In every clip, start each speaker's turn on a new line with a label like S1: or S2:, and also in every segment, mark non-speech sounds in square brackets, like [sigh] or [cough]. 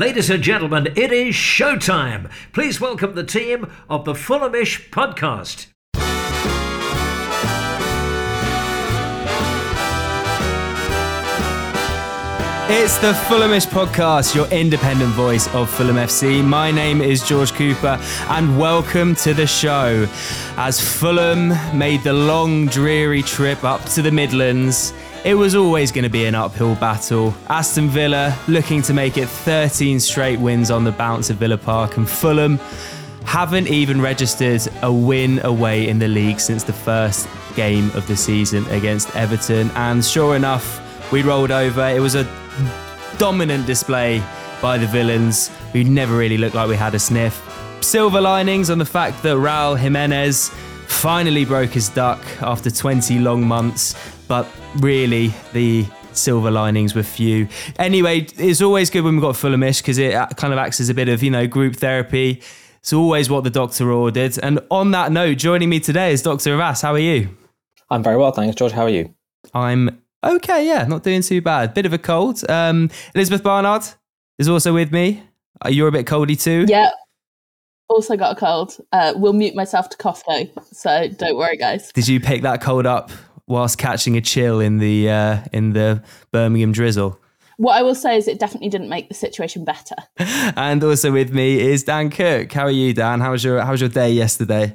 S1: Ladies and gentlemen, it is showtime. Please welcome the team of the Fulhamish podcast.
S2: It's the Fulhamish podcast, your independent voice of Fulham FC. My name is George Cooper, and welcome to the show. As Fulham made the long, dreary trip up to the Midlands, it was always going to be an uphill battle. Aston Villa looking to make it 13 straight wins on the bounce at Villa Park, and Fulham haven't even registered a win away in the league since the first game of the season against Everton. And sure enough, we rolled over. It was a dominant display by the Villans who never really looked like we had a sniff. Silver linings on the fact that Raul Jimenez finally broke his duck after 20 long months, but really the silver linings were few. Anyway, it's always good when we've got Fulhamish because it kind of acts as a bit of, you know, group therapy. It's always what the doctor ordered. And on that note, joining me today is Dr. Avais. How are you?
S3: I'm very well, thanks, George. How are you?
S2: I'm Okay, yeah, not doing too bad. Bit of a cold. Um, Elizabeth Barnard is also with me. Uh, you're a bit coldy too.
S4: Yeah. Also got a cold. Uh, will mute myself to cough though, so don't worry, guys.
S2: Did you pick that cold up whilst catching a chill in the uh, in the Birmingham drizzle?
S4: What I will say is, it definitely didn't make the situation better. [laughs]
S2: and also with me is Dan Cooke. How are you, Dan? How was your How was your day yesterday?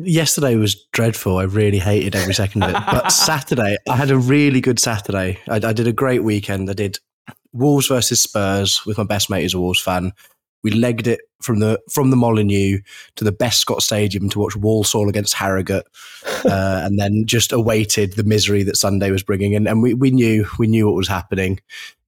S5: yesterday was dreadful. I really hated every second of it. But [laughs] Saturday, I had a really good Saturday. I, I, did a great weekend. I did Wolves versus Spurs with my best mate who's a Wolves fan. We legged it from the from the Molineux to the Bescot Stadium to watch Walsall against Harrogate, [laughs] uh, and then just awaited the misery that Sunday was bringing. And, and we, we knew we knew what was happening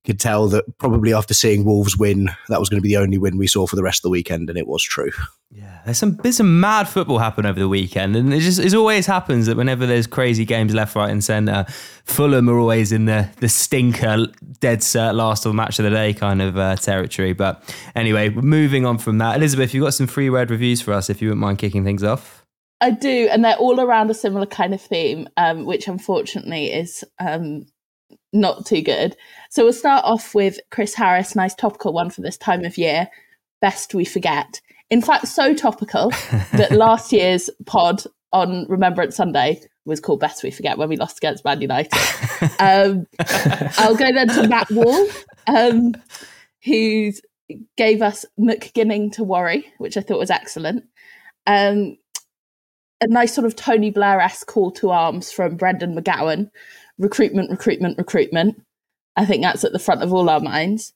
S5: could tell that probably after seeing Wolves win, that was going to be the only win we saw for the rest of the weekend, and it was true.
S2: Yeah, there's some there's some mad football happen over the weekend, and it just it always happens that whenever there's crazy games left, right, and centre, Fulham are always in the the stinker, dead cert last of match of the day kind of uh, territory. But anyway, moving on from that, Elizabeth, you've got some free word reviews for us if you wouldn't mind kicking things off.
S4: I do, and they're all around a similar kind of theme, um, which unfortunately is um, not too good. So we'll start off with Chris Harris, nice topical one for this time of year. Best we forget. In fact, so topical [laughs] that last year's pod on Remembrance Sunday was called Best We Forget when we lost against Man United. [laughs] Um, I'll go then to Matt Wall, um, who gave us McGinning to Worry, which I thought was excellent. Um, a nice sort of Tony Blair esque call to arms from Brendan McGowan, recruitment, recruitment, recruitment. I think that's at the front of all our minds.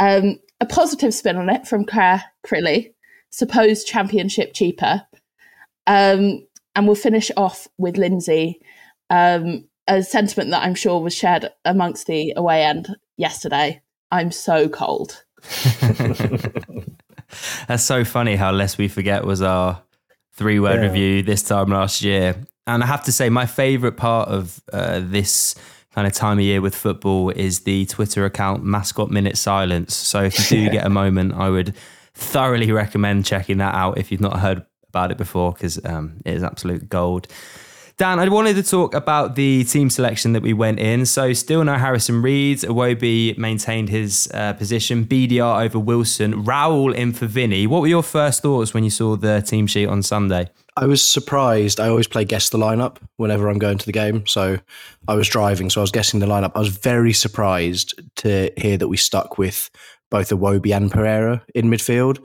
S4: Um, a positive spin on it from Claire Crilly, supposed championship cheaper. Um, and we'll finish off with Lindsay, um, a sentiment that I'm sure was shared amongst the away end yesterday. I'm so cold. [laughs]
S2: That's so funny how Less We Forget was our three word yeah. review this time last year. And I have to say, my favorite part of uh, this kind of time of year with football is the Twitter account Mascot Minute Silence. So if you do get a moment, I would thoroughly recommend checking that out if you've not heard about it before, because um, it is absolute gold. Dan, I wanted to talk about the team selection that we went in. So, still no Harrison Reed. Iwobi maintained his uh, position. BDR over Wilson. Raul in for Vinny. What were your first thoughts when you saw the team sheet on Sunday?
S5: I was surprised. I always play guess the lineup whenever I'm going to the game. So I was driving, so I was guessing the lineup. I was very surprised to hear that we stuck with both Iwobi and Pereira in midfield.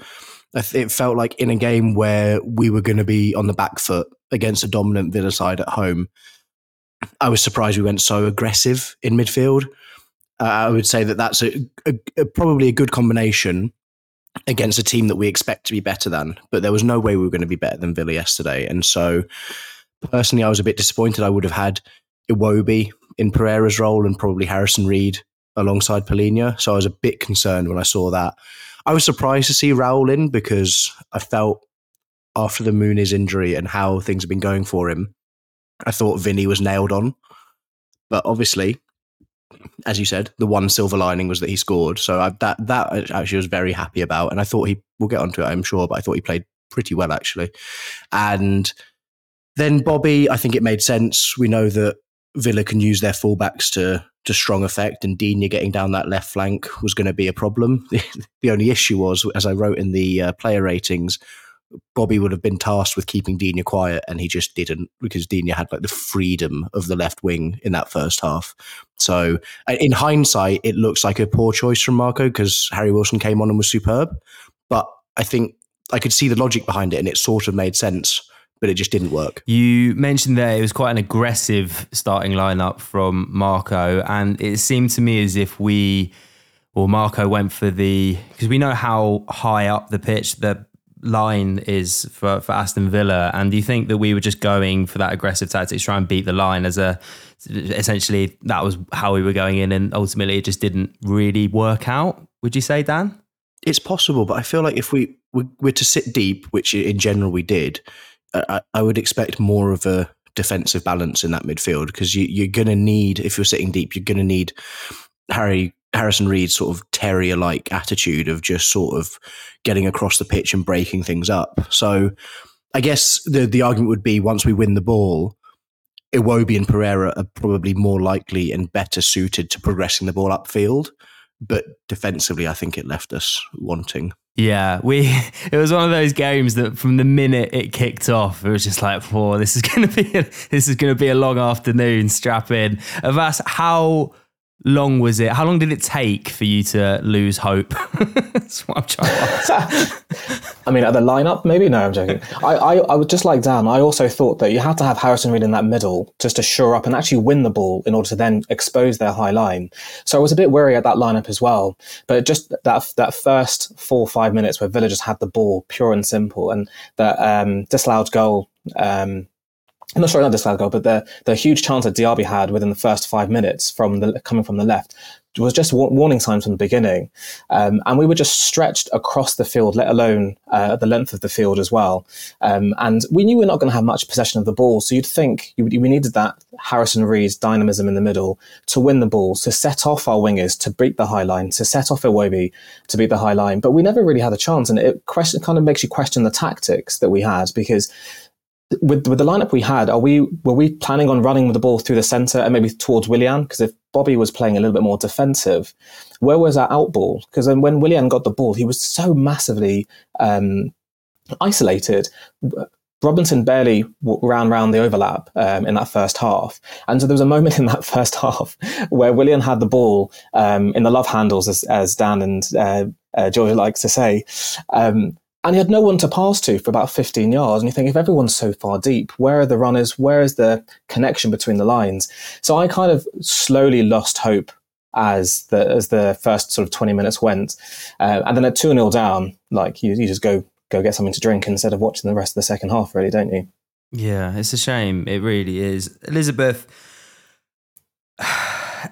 S5: It felt like in a game where we were going to be on the back foot against a dominant Villa side at home, I was surprised we went so aggressive in midfield. Uh, I would say that that's a, a, a, probably a good combination against a team that we expect to be better than. But there was no way we were going to be better than Villa yesterday. And so, personally, I was a bit disappointed. I would have had Iwobi in Pereira's role and probably Harrison Reed alongside Palhinha. So I was a bit concerned when I saw that. I was surprised to see Raul in because I felt after the Muniz injury and how things have been going for him, I thought Vinny was nailed on. But obviously, as you said, the one silver lining was that he scored. So I, that that actually was very happy about, and I thought he. We'll get onto it, I'm sure, but I thought he played pretty well actually. And then Bobby, I think it made sense. We know that Villa can use their fullbacks to to strong effect, and Digne getting down that left flank was going to be a problem. [laughs] the only issue was, as I wrote in the uh, player ratings, Bobby would have been tasked with keeping Digne quiet, and he just didn't because Digne had like the freedom of the left wing in that first half. So, in hindsight, it looks like a poor choice from Marco because Harry Wilson came on and was superb. But I think I could see the logic behind it, and it sort of made sense but it just didn't work.
S2: You mentioned there it was quite an aggressive starting lineup from Marco, and it seemed to me as if we, or Marco went for the because we know how high up the pitch the line is for, for Aston Villa, and do you think that we were just going for that aggressive tactics, try and beat the line as a essentially that was how we were going in, and ultimately it just didn't really work out? Would you say, Dan?
S5: It's possible, but I feel like if we were to sit deep, which in general we did, I, I would expect more of a defensive balance in that midfield because you, you're going to need, if you're sitting deep, you're going to need Harry Harrison Reed's sort of terrier like attitude of just sort of getting across the pitch and breaking things up. So I guess the the argument would be once we win the ball, Iwobi and Pereira are probably more likely and better suited to progressing the ball upfield. But defensively, I think it left us wanting.
S2: Yeah, we [laughs] it was one of those games that from the minute it kicked off, it was just like, "Whoa, this is going to be a, [laughs] this is going to be a long afternoon." Strap in. Avais, how long was it? How long did it take for you to lose hope? [laughs] That's what I'm trying to [laughs]
S3: I mean, at the lineup, maybe? No, I'm joking. I, I, I would just like Dan, I also thought that you had to have Harrison Reed in that middle just to shore up and actually win the ball in order to then expose their high line. So I was a bit worried at that lineup as well. But just that that first four or five minutes where Villa just had the ball, pure and simple, and that um, disallowed goal um, I'm not sure not this goal, but the the huge chance that Diaby had within the first five minutes from the coming from the left was just warning signs from the beginning, um, and we were just stretched across the field, let alone uh, the length of the field as well. Um, and we knew we are not going to have much possession of the ball, so you'd think you, we needed that Harrison Reed's dynamism in the middle to win the ball, to set off our wingers, to beat the high line, to set off Iwobi to beat the high line. But we never really had a chance, and it question, kind of makes you question the tactics that we had because with with the lineup we had, are we were we planning on running the ball through the centre and maybe towards Willian? Because if Bobby was playing a little bit more defensive, where was our out ball? Because then when Willian got the ball, he was so massively um, isolated. Robinson barely ran around the overlap um, in that first half. And so there was a moment [laughs] in that first half where Willian had the ball um, in the love handles, as, as Dan and uh, uh, George likes to say. Um, and he had no one to pass to for about 15 yards. And you think, if everyone's so far deep, where are the runners? Where is the connection between the lines? So I kind of slowly lost hope as the as the first sort of 20 minutes went. Uh, and then at 2 0 down, like you, you just go go get something to drink instead of watching the rest of the second half, really, don't you?
S2: Yeah, it's a shame. It really is. Elizabeth.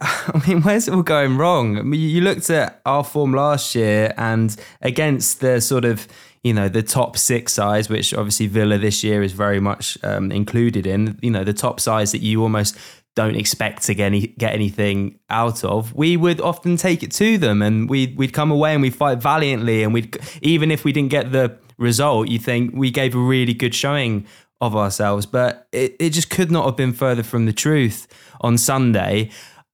S2: [laughs] I mean, where's it all going wrong? I mean, you looked at our form last year and against the sort of you know the top six sides, which obviously Villa this year is very much um, included in. You know the top sides that you almost don't expect to get any get anything out of. We would often take it to them, and we'd we'd come away and we'd fight valiantly, and we'd even if we didn't get the result, you think we gave a really good showing of ourselves, but it, it just could not have been further from the truth on Sunday.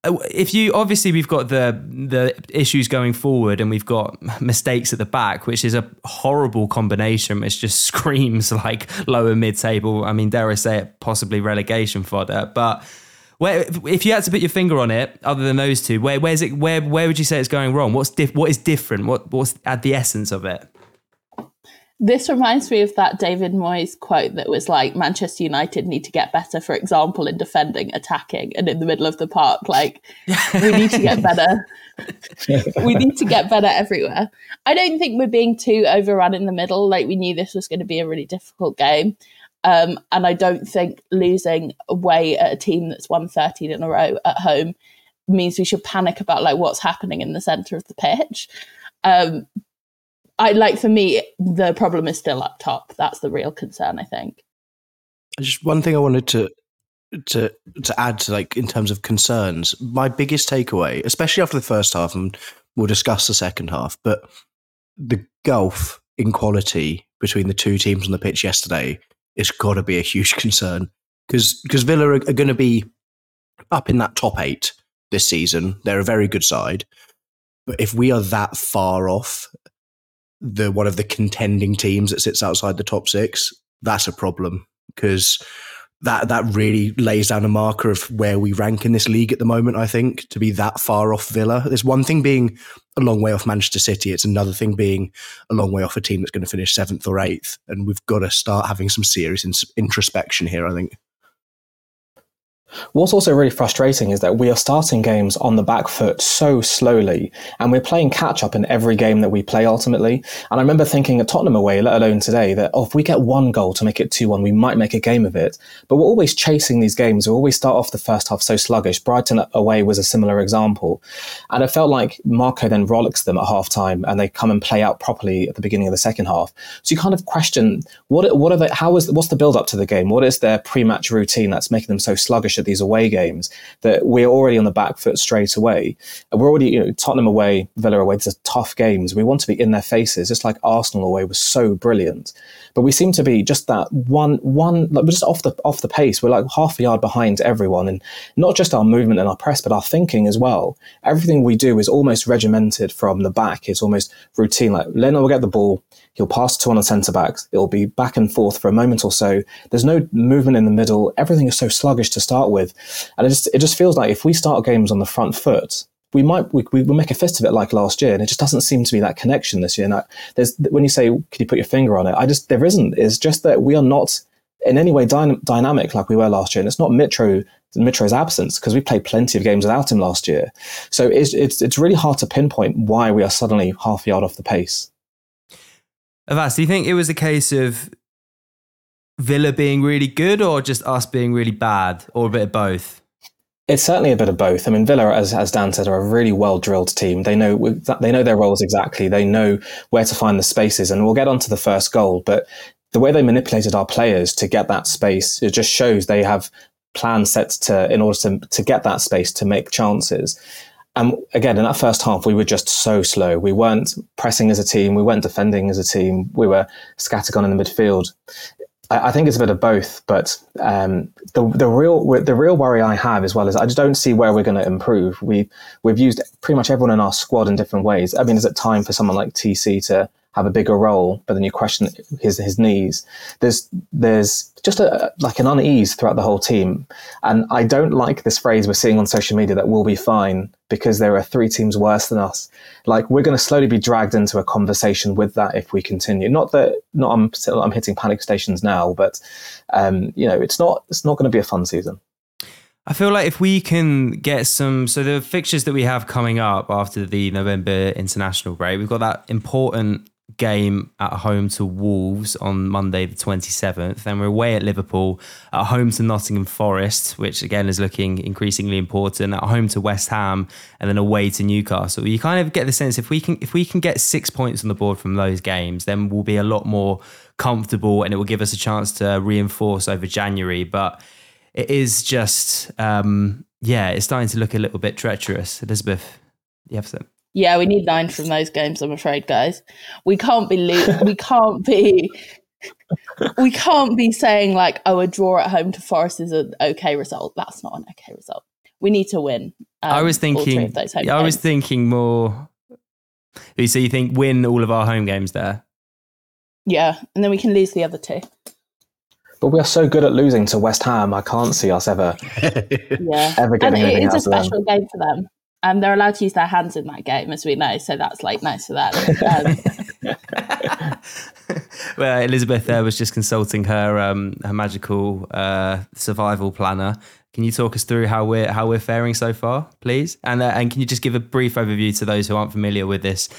S2: Uh, if you obviously we've got the the issues going forward and we've got mistakes at the back which is a horrible combination which just [laughs] screams like lower mid table i mean dare i say it possibly relegation fodder. But where if you had to put your finger on it other than those two where where's it where where would you say it's going wrong? What's diff, what is different? What what's at the essence of it
S4: this reminds me of that David Moyes quote that was like Manchester United need to get better, for example, in defending, attacking, and in the middle of the park. Like we need to get better. [laughs] we need to get better everywhere. I don't think we're being too overrun in the middle. Like we knew this was going to be a really difficult game. Um, and I don't think losing away at a team that's won 13 in a row at home means we should panic about like what's happening in the center of the pitch. Um, I like for me, the problem is still up top. That's the real concern, I think.
S5: Just one thing I wanted to to to add to like in terms of concerns. My biggest takeaway, especially after the first half, and we'll discuss the second half, but the gulf in quality between the two teams on the pitch yesterday is got to be a huge [laughs] concern because because Villa are, are going to be up in that top eight this season. They're a very good side. But if we are that far off the one of the contending teams that sits outside the top six, that's a problem because that that really lays down a marker of where we rank in this league at the moment. I think to be that far off Villa. There's one thing being a long way off Manchester City. It's another thing being a long way off a team that's going to finish seventh or eighth. And we've got to start having some serious introspection here. I think.
S3: What's also really frustrating is that we are starting games on the back foot so slowly, and we're playing catch up in every game that we play ultimately. And I remember thinking at Tottenham away, let alone today, that oh, if we get one goal to make it 2 1, we might make a game of it. But we're always chasing these games. We always start off the first half so sluggish. Brighton away was a similar example. And it felt like Marco then rollicks them at half time and they come and play out properly at the beginning of the second half. So you kind of question what, what are they, how is, what's the build up to the game? What is their pre match routine that's making them so sluggish? at these away games that we're already on the back foot straight away. We're already, you know, Tottenham away, Villa away, these are tough games. We want to be in their faces, just like Arsenal away was so brilliant. But we seem to be just that one, one, like we're just off the off the pace. We're like half a yard behind everyone, and not just our movement and our press, but our thinking as well. Everything we do is almost regimented from the back. It's almost routine. Like Leno will get the ball, he'll pass to one of the centre backs. It'll be back and forth for a moment or so. There's no movement in the middle. Everything is so sluggish to start with, and it just it just feels like if we start games on the front foot, we might we, we make a fist of it like last year, and it just doesn't seem to be that connection this year. And I, there's when you say, "Can you put your finger on it?" I just there isn't. It's just that we are not in any way dy- dynamic like we were last year, and it's not Mitro Mitro's absence because we played plenty of games without him last year. So it's it's it's really hard to pinpoint why we are suddenly half a yard off the pace.
S2: Avais, do you think it was a case of Villa being really good, or just us being really bad, or a bit of both?
S3: It's certainly a bit of both. I mean, Villa, as, as Dan said, are a really well drilled team. They know they know their roles exactly. They know where to find the spaces, and we'll get on to the first goal. But the way they manipulated our players to get that space, it just shows they have plans set to in order to to get that space to make chances. And again, in that first half, we were just so slow. We weren't pressing as a team. We weren't defending as a team. We were scattergun in the midfield. I, I think it's a bit of both, but um, the the real the real worry I have as well is I just don't see where we're going to improve. We we've used pretty much everyone in our squad in different ways. I mean, is it time for someone like TC to have a bigger role, but then you question his his knees. There's there's just a like an unease throughout the whole team, and I don't like this phrase we're seeing on social media that we'll be fine because there are three teams worse than us. Like we're going to slowly be dragged into a conversation with that if we continue. Not that not I'm I'm hitting panic stations now, but um, you know it's not it's not going to be a fun season.
S2: I feel like if we can get some, so the fixtures that we have coming up after the November international break, we've got that important game at home to Wolves on Monday, the 27th. Then we're away at Liverpool, at home to Nottingham Forest, which again is looking increasingly important, at home to West Ham, and then away to Newcastle. You kind of get the sense if we can if we can get six points on the board from those games, then we'll be a lot more comfortable and it will give us a chance to reinforce over January. But it is just um, yeah, it's starting to look a little bit treacherous. Elizabeth, you have some
S4: yeah, we need nine from those games. I'm afraid, guys. We can't be lo- we [laughs] can't be we can't be saying like, oh, a draw at home to Forest is an okay result. That's not an okay result. We need to win.
S2: Um, I was thinking. Yeah, I was thinking more. So you think win all of our home games there?
S4: Yeah, and then we can lose the other two.
S3: But we are so good at losing to West Ham. I can't see us ever, [laughs]
S4: yeah,
S3: ever getting and
S4: it is
S3: a
S4: special game for them. Um, they're allowed to use their hands in that game, as we know, so that's like nice for that. Um, [laughs]
S2: well, Elizabeth there was just consulting her um, her magical uh, survival planner. Can you talk us through how we're how we're faring so far, please? And uh, and can you just give a brief overview to those who aren't familiar with this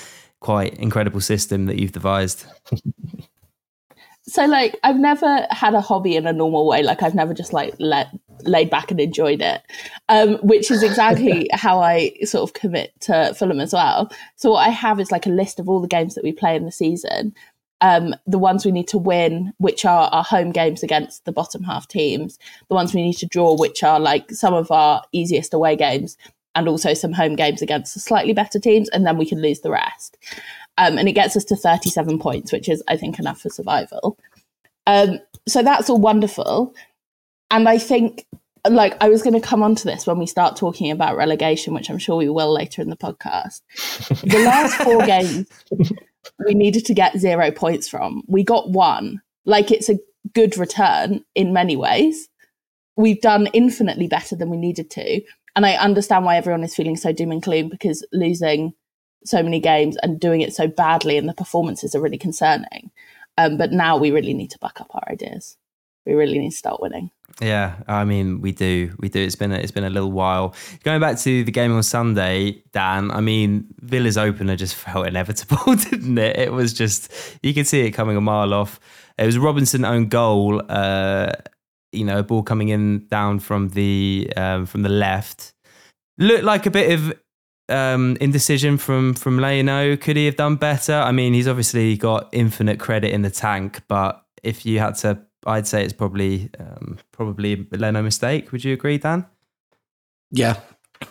S2: quite incredible system that you've devised? [laughs]
S4: so like I've never had a hobby in a normal way. Like I've never just like let laid back and enjoyed it, um, which is exactly [laughs] how I sort of commit to Fulham as well. So what I have is like a list of all the games that we play in the season, um, the ones we need to win, which are our home games against the bottom half teams, the ones we need to draw, which are like some of our easiest away games, and also some home games against the slightly better teams, and then we can lose the rest. Um, and it gets us to 37 points, which is, I think, enough for survival. Um, so that's all wonderful. And I think like I was going to come on to this when we start talking about relegation, which I'm sure we will later in the podcast. [laughs] the last four games we needed to get zero points from. We got one. Like it's a good return in many ways. We've done infinitely better than we needed to. And I understand why everyone is feeling so doom and gloom because losing so many games and doing it so badly and the performances are really concerning. Um, but now we really need to back up our ideas. We really need to start winning.
S2: Yeah, I mean, we do, we do. It's been a, it's been a little while. Going back to the game on Sunday, Dan. I mean, Villa's opener just felt inevitable, [laughs] didn't it? It was just you could see it coming a mile off. It was Robinson own goal. Uh, you know, a ball coming in down from the um, from the left. Looked like a bit of um, indecision from from Leno. Could he have done better? I mean, he's obviously got infinite credit in the tank, but if you had to I'd say it's probably um, probably a Leno mistake. Would you agree, Dan?
S5: Yeah,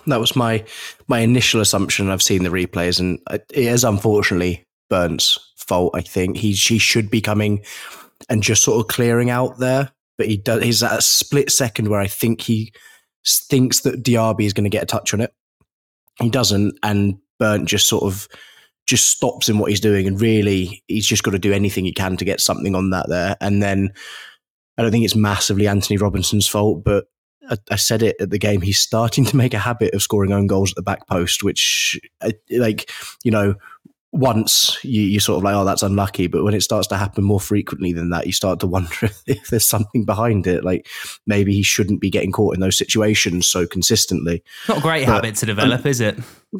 S5: that was my my initial assumption. I've seen the replays, and it is unfortunately Bernd's fault. I think he he should be coming and just sort of clearing out there, but he does. He's at a split second where I think he thinks that Diaby is going to get a touch on it. He doesn't, and Bernd just sort of just stops in what he's doing and really he's just got to do anything he can to get something on that there. And then I don't think it's massively Anthony Robinson's fault, but I, I said it at the game. He's starting to make a habit of scoring own goals at the back post, which, uh, like, you know, once you, you're sort of like, oh, that's unlucky. But when it starts to happen more frequently than that, you start to [laughs] wonder if there's something behind it. Like maybe he shouldn't be getting caught in those situations so consistently.
S2: Not a great but, habit to develop, um, is it?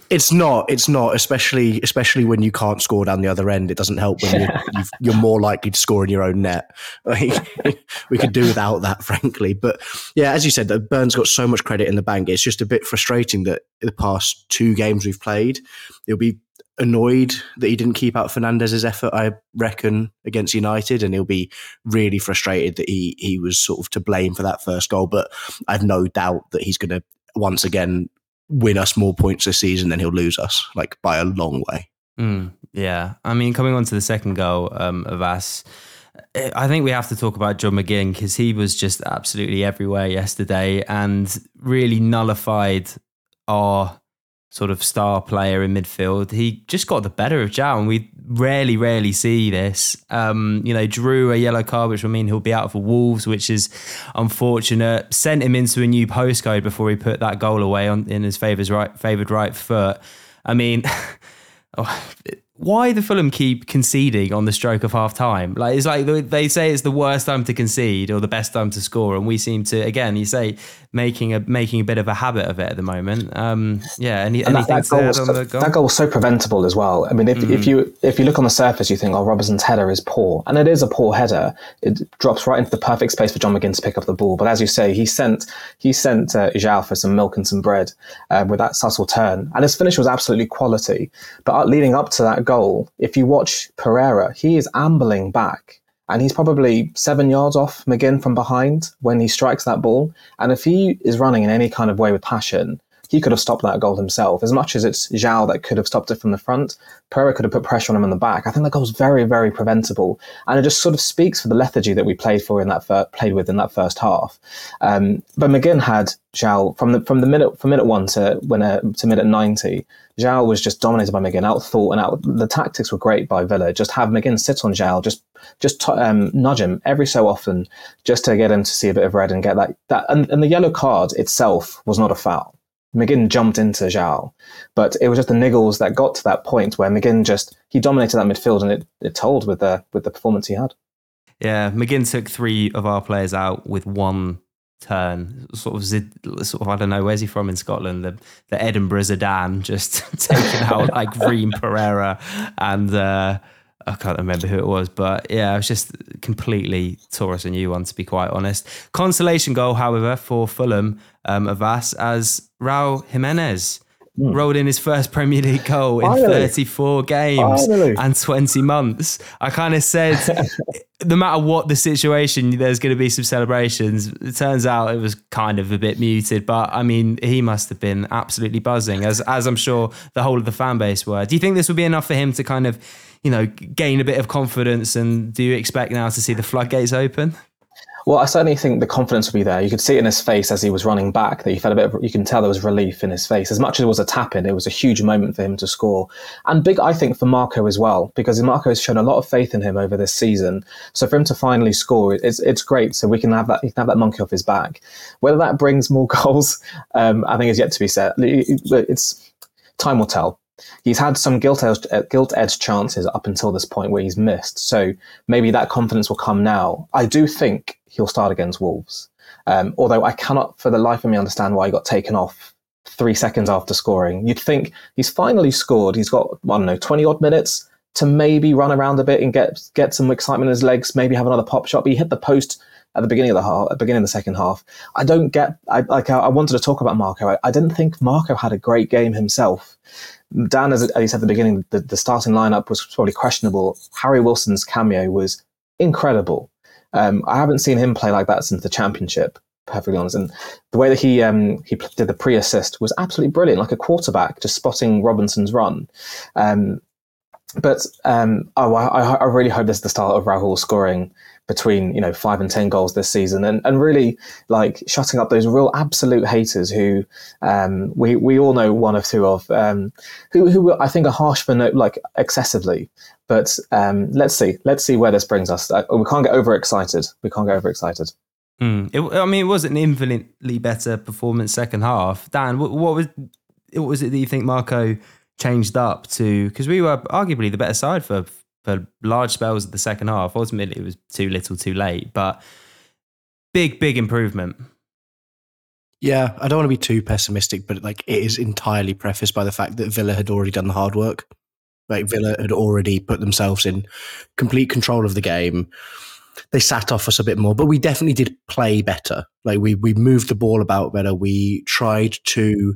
S5: It's not. It's not. Especially, especially when you can't score down the other end. It doesn't help when you're, [laughs] you're more likely to score in your own net. Like, [laughs] we could do without that, frankly. But yeah, as you said, Bernd's got so much credit in the bank. It's just a bit frustrating that the past two games we've played, it'll be annoyed that he didn't keep out Fernandez's effort, I reckon, against United, and he'll be really frustrated that he he was sort of to blame for that first goal. But I've no doubt that he's going to once again win us more points this season than he'll lose us, like by a long way.
S2: Mm, yeah, I mean, coming on to the second goal um, of us. I think we have to talk about John McGinn because he was just absolutely everywhere yesterday and really nullified our sort of star player in midfield. He just got the better of João, and we rarely, rarely see this. Um, you know, drew a yellow card, which will mean he'll be out for Wolves, which is unfortunate. Sent him into a new postcode before he put that goal away on in his favoured right, favoured right foot. I mean. [laughs] oh, why the Fulham keep conceding on the stroke of half time? Like it's like they say it's the worst time to concede or the best time to score, and we seem to again you say making a making a bit of a habit of it at the moment. Um, yeah, any, and that, that, goal was,
S3: goal? that goal was so preventable as well. I mean, if, mm. if you if you look on the surface, you think, oh, Robinson's header is poor, and it is a poor header. It drops right into the perfect space for John McGinn to pick up the ball. But as you say, he sent he sent uh, for some milk and some bread uh, with that subtle turn, and his finish was absolutely quality. But leading up to that goal, if you watch Pereira, he is ambling back and he's probably seven yards off McGinn from behind when he strikes that ball. And if he is running in any kind of way with passion, he could have stopped that goal himself. As much as it's João that could have stopped it from the front, Pereira could have put pressure on him in the back. I think that goal was very, very preventable, and it just sort of speaks for the lethargy that we played for in that fir- played with in that first half. Um, but McGinn had João from the from the minute from minute one to when uh, to minute ninety. João was just dominated by McGinn, outthought and out. The tactics were great by Villa. Just have McGinn sit on João, just just t- um, nudge him every so often, just to get him to see a bit of red and get that that. And, and the yellow card itself was not a foul. McGinn jumped into João, but it was just the niggles that got to that point where McGinn just he dominated that midfield and it, it told with the with the performance he had.
S2: Yeah, McGinn took three of our players out with one turn. Sort of, sort of, I don't know, where's he from in Scotland? The, the Edinburgh Zidane just [laughs] taking out [laughs] like Ream Pereira and uh, I can't remember who it was, but yeah, it was just completely tore us a new one, to be quite honest. Consolation goal, however, for Fulham um, of us as Raul Jimenez mm. rolled in his first Premier League goal in 34 games Finally. and 20 months. I kind of said, [laughs] no matter what the situation, there's going to be some celebrations. It turns out it was kind of a bit muted, but I mean, he must have been absolutely buzzing, as as I'm sure the whole of the fan base were. Do you think this would be enough for him to kind of, you know, gain a bit of confidence? And do you expect now to see the floodgates open?
S3: Well, I certainly think the confidence will be there. You could see it in his face as he was running back that he felt a bit of, you can tell there was relief in his face. As much as it was a tap in, it was a huge moment for him to score. And big, I think, for Marco as well, because Marco has shown a lot of faith in him over this season. So for him to finally score, it's, it's great. So we can have that, he can have that monkey off his back. Whether that brings more [laughs] goals, um, I think is yet to be said. It's, time will tell he's had some edged, gilt edged chances up until this point where he's missed. So maybe that confidence will come now. I do think he'll start against Wolves. Um, although I cannot for the life of me understand why he got taken off three seconds after scoring. You'd think he's finally scored. He's got, I don't know, 20 odd minutes to maybe run around a bit and get get some excitement in his legs, maybe have another pop shot. But he hit the post at the beginning of the half, at the beginning of the second half. I don't get, I, like, I wanted to talk about Marco. I, I didn't think Marco had a great game himself. Dan, as, as he said at the beginning, the, the starting lineup was probably questionable. Harry Wilson's cameo was incredible. Um, I haven't seen him play like that since the championship. Perfectly honest, and the way that he um, he did the pre-assist was absolutely brilliant, like a quarterback just spotting Robinson's run. Um, but um, oh, I, I, really hope this is the start of Raul scoring between you know five and ten goals this season, and, and really like shutting up those real absolute haters who um, we we all know one or two of um, who who I think are harsh for no, like excessively. But um, let's see, let's see where this brings us. Uh, we can't get overexcited. We can't get overexcited.
S2: Mm. It, I mean, it was an infinitely better performance second half. Dan, what, what was what was it that you think Marco changed up to? Because we were arguably the better side for for large spells of the second half. Ultimately, it was too little, too late, but big, big improvement.
S5: Yeah, I don't want to be too pessimistic, but like it is entirely prefaced by the fact that Villa had already done the hard work. Like Villa had already put themselves in complete control of the game. They sat off us a bit more, but we definitely did play better. Like we we moved the ball about better. We tried to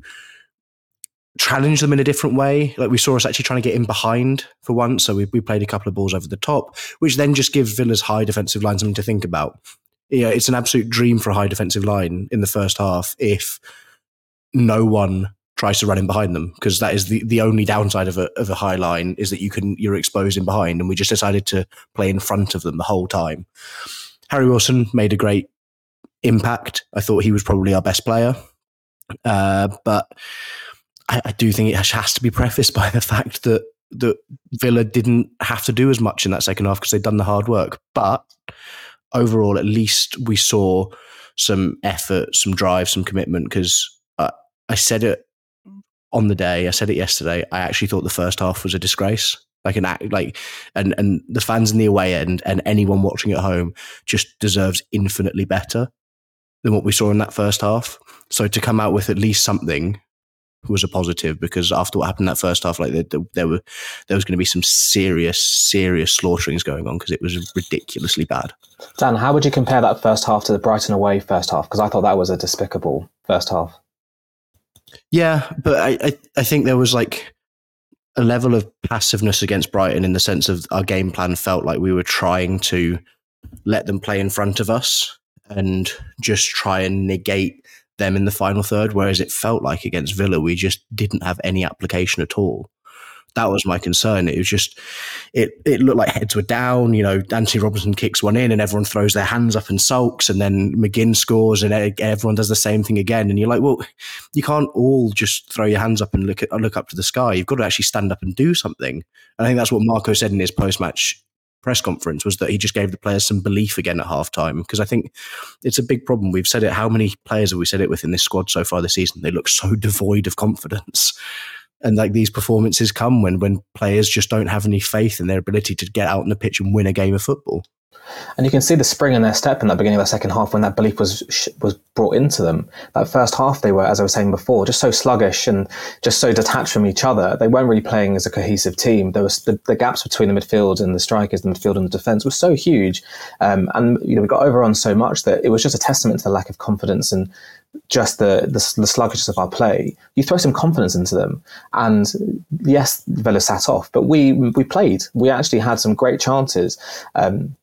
S5: challenge them in a different way. Like we saw us actually trying to get in behind for once. So we, we played a couple of balls over the top, which then just gives Villa's high defensive line something to think about. Yeah, it's an absolute dream for a high defensive line in the first half if no one tries to run in behind them because that is the, the only downside of a, of a high line is that you can you're exposed in behind and we just decided to play in front of them the whole time. Harry Wilson made a great impact. I thought he was probably our best player. Uh, but I, I do think it has to be prefaced by the fact that that Villa didn't have to do as much in that second half because they'd done the hard work. But overall, at least we saw some effort, some drive, some commitment. Because I said it on the day, I said it yesterday. I actually thought the first half was a disgrace. Like an act, like, and and the fans in the away end and anyone watching at home just deserves infinitely better than what we saw in that first half. So to come out with at least something was a positive because after what happened that first half, like there, there were there was going to be some serious serious slaughterings going on because it was ridiculously bad.
S3: Dan, how would you compare that first half to the Brighton away first half? Because I thought that was a despicable first half.
S5: Yeah, but I, I, I think there was like a level of passiveness against Brighton in the sense of our game plan felt like we were trying to let them play in front of us and just try and negate them in the final third, whereas it felt like against Villa, we just didn't have any application at all. That was my concern. It was just, it it looked like heads were down. You know, Anthony Robinson kicks one in, and everyone throws their hands up and sulks, and then McGinn scores, and everyone does the same thing again. And you're like, well, you can't all just throw your hands up and look at look up to the sky. You've got to actually stand up and do something. And I think that's what Marco said in his post match press conference was that he just gave the players some belief again at halftime because I think it's a big problem. We've said it. How many players have we said it with in this squad so far this season? They look so [laughs] devoid of confidence. And like these performances come when when players just don't have any faith in their ability to get out on the pitch and win a game of football.
S3: And you can see the spring in their step in that beginning of the second half when that belief was was brought into them. That first half, they were, as I was saying before, just so sluggish and just so detached from each other. They weren't really playing as a cohesive team. There was the, the gaps between the midfield and the strikers, the midfield and the defence was so huge, um, and you know we got over on so much that it was just a testament to the lack of confidence and just the, the, the sluggishness of our play. You throw some confidence into them, and yes, Villa sat off, but we we played. We actually had some great chances. Um,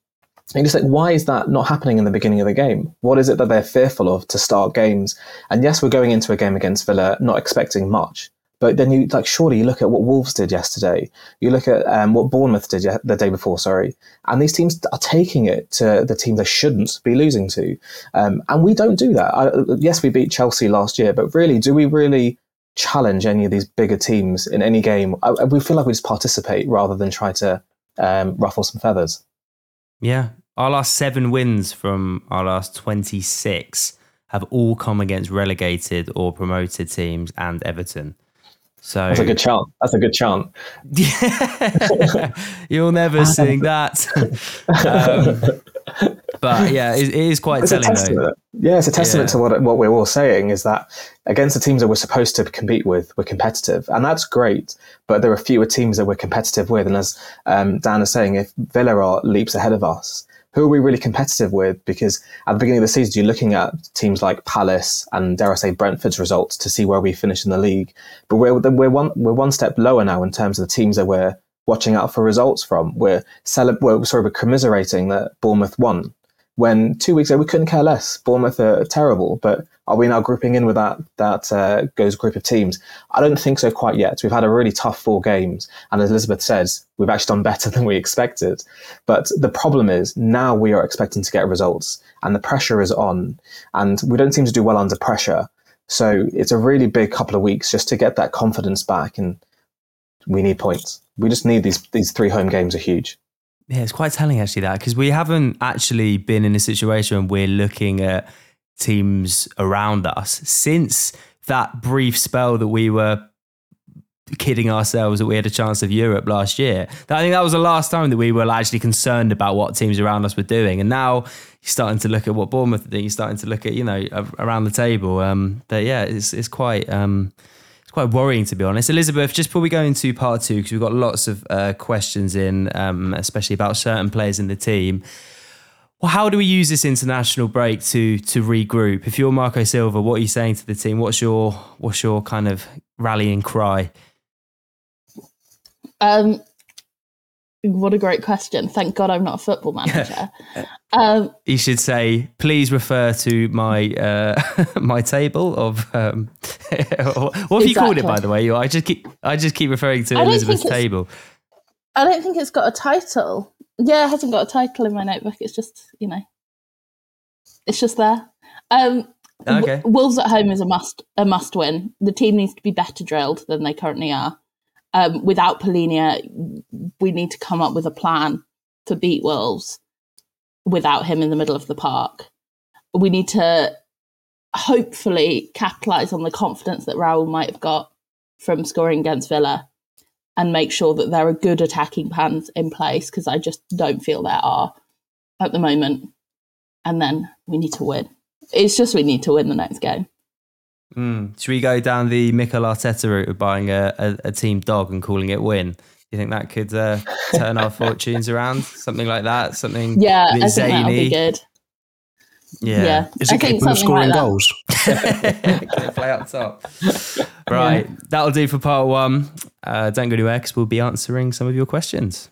S3: and just like, why is that not happening in the beginning of the game? What is it that they're fearful of to start games? And yes, we're going into a game against Villa not expecting much, But then you like surely you look at what Wolves did yesterday. You look at um, what Bournemouth did the day before. Sorry, and these teams are taking it to the team they shouldn't be losing to, um, and we don't do that. I, yes, we beat Chelsea last year, but really, do we really challenge any of these bigger teams in any game? I, we feel like we just participate rather than try to um, ruffle some feathers.
S2: Yeah, our last seven wins from our last twenty six have all come against relegated or promoted teams and Everton. So
S3: that's a good chant. That's a good chant.
S2: Yeah, [laughs] you'll never [laughs] sing that. [laughs] um, but yeah, it, it is quite
S3: it's
S2: telling though.
S3: Yeah, it's a testament yeah. to what what we're all saying is that against the teams that we're supposed to compete with, we're competitive, and that's great. But there are fewer teams that we're competitive with, and as um, Dan is saying, if Villa are leaps ahead of us, who are we really competitive with? Because at the beginning of the season, you're looking at teams like Palace and dare I say Brentford's results to see where we finish in the league. But we're we're one we're one step lower now in terms of the teams that we're watching out for results from. We're, cele- we're sorry, we're commiserating that Bournemouth won when two weeks ago we couldn't care less. Bournemouth are terrible, but are we now grouping in with that that uh, goes group of teams? I don't think so quite yet. We've had a really tough four games, and as Elizabeth says, we've actually done better [laughs] than we expected. But the problem is now we are expecting to get results, and the pressure is on, and we don't seem to do well under pressure. So it's a really big couple of weeks just to get that confidence back, and we need points. We just need these these three home games are huge.
S2: Yeah, it's quite telling actually that because we haven't actually been in a situation where we're looking at teams around us since that brief spell that we were kidding ourselves that we had a chance of Europe last year. I think that was the last time that we were actually concerned about what teams around us were doing. And now you're starting to look at what Bournemouth are doing. You're starting to look at, you know, around the table. Um, but yeah, it's, it's quite, um, quite worrying to be honest. Elizabeth, just before we go into part two, because we've got lots of uh, questions in, um, especially about certain players in the team. Well, how do we use this international break to to regroup? If you're Marco Silva, what are you saying to the team? What's your what's your kind of rallying cry?
S4: Um, what a great question. Thank God I'm not a football [laughs] manager. Um,
S2: you should say, please refer to my uh, [laughs] my table of. Um, [laughs] what have exactly. you called it, by the way? I just keep I just keep referring to Elizabeth's table.
S4: I don't think it's got a title. Yeah, it hasn't got a title in my notebook. It's just you know, it's just there. Um, okay. Wolves at home is a must a must win. The team needs to be better drilled than they currently are um, without Palhinha, we need to come up with a plan to beat Wolves without him in the middle of the park. We need to hopefully capitalise on the confidence that Raul might have got from scoring against Villa and make sure that there are good attacking plans in place because I just don't feel there are at the moment. And then we need to win. It's just we need to win the next game.
S2: Mm. Should we go down the Mikel Arteta route of buying a, a, a team dog and calling it Win? Do you think that could uh, turn our fortunes around? Something like that? Something
S4: yeah, I think that'll be good.
S2: Yeah. yeah.
S5: Is it capable of scoring like goals? [laughs]
S2: play up top. Right. Yeah. That'll do for part one. Uh, don't go anywhere because we'll be answering some of your questions.